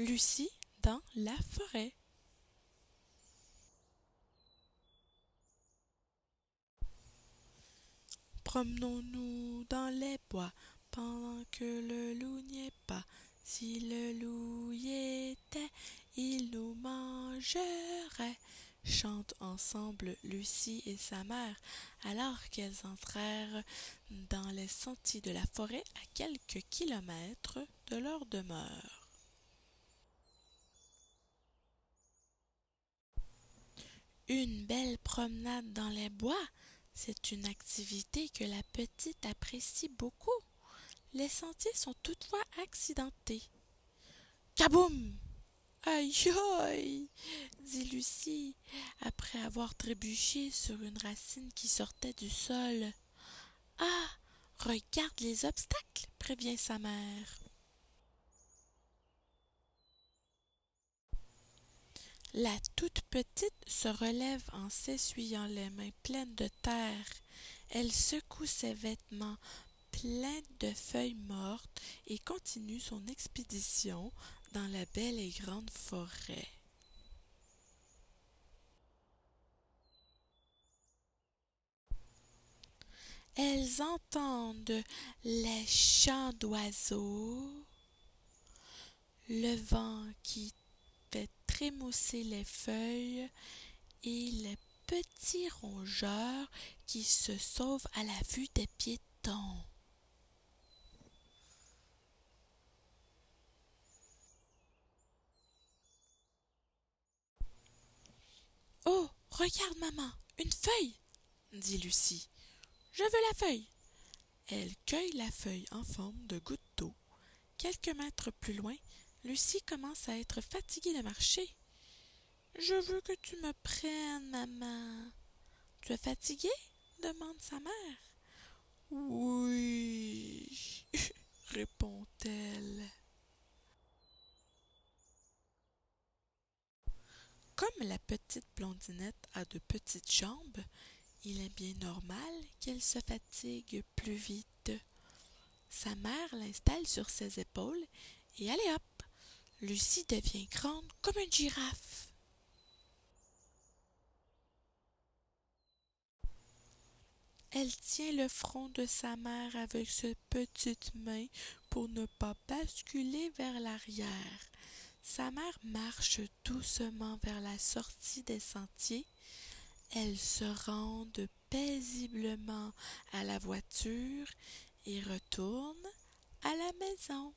Lucie dans la forêt. Promenons-nous dans les bois pendant que le loup n'y est pas. Si le loup y était, il nous mangerait. Chantent ensemble Lucie et sa mère alors qu'elles entrèrent dans les sentiers de la forêt à quelques kilomètres de leur demeure. Une belle promenade dans les bois, c'est une activité que la petite apprécie beaucoup. Les sentiers sont toutefois accidentés. Kaboum! Aïe aïe! dit Lucie, après avoir trébuché sur une racine qui sortait du sol. Ah! Regarde les obstacles, prévient sa mère. La toute petite se relève en s'essuyant les mains pleines de terre. Elle secoue ses vêtements pleins de feuilles mortes et continue son expédition dans la belle et grande forêt. Elles entendent les chants d'oiseaux, le vent qui les feuilles et les petits rongeurs qui se sauvent à la vue des piétons. Oh, regarde, maman, une feuille, dit Lucie. Je veux la feuille. Elle cueille la feuille en forme de goutte d'eau. Quelques mètres plus loin, Lucie commence à être fatiguée de marcher. Je veux que tu me prennes, maman. Tu es fatiguée? demande sa mère. Oui, répond-elle. Comme la petite blondinette a de petites jambes, il est bien normal qu'elle se fatigue plus vite. Sa mère l'installe sur ses épaules et allez hop, Lucie devient grande comme une girafe. Elle tient le front de sa mère avec ses petites mains pour ne pas basculer vers l'arrière. Sa mère marche doucement vers la sortie des sentiers. Elles se rendent paisiblement à la voiture et retournent à la maison.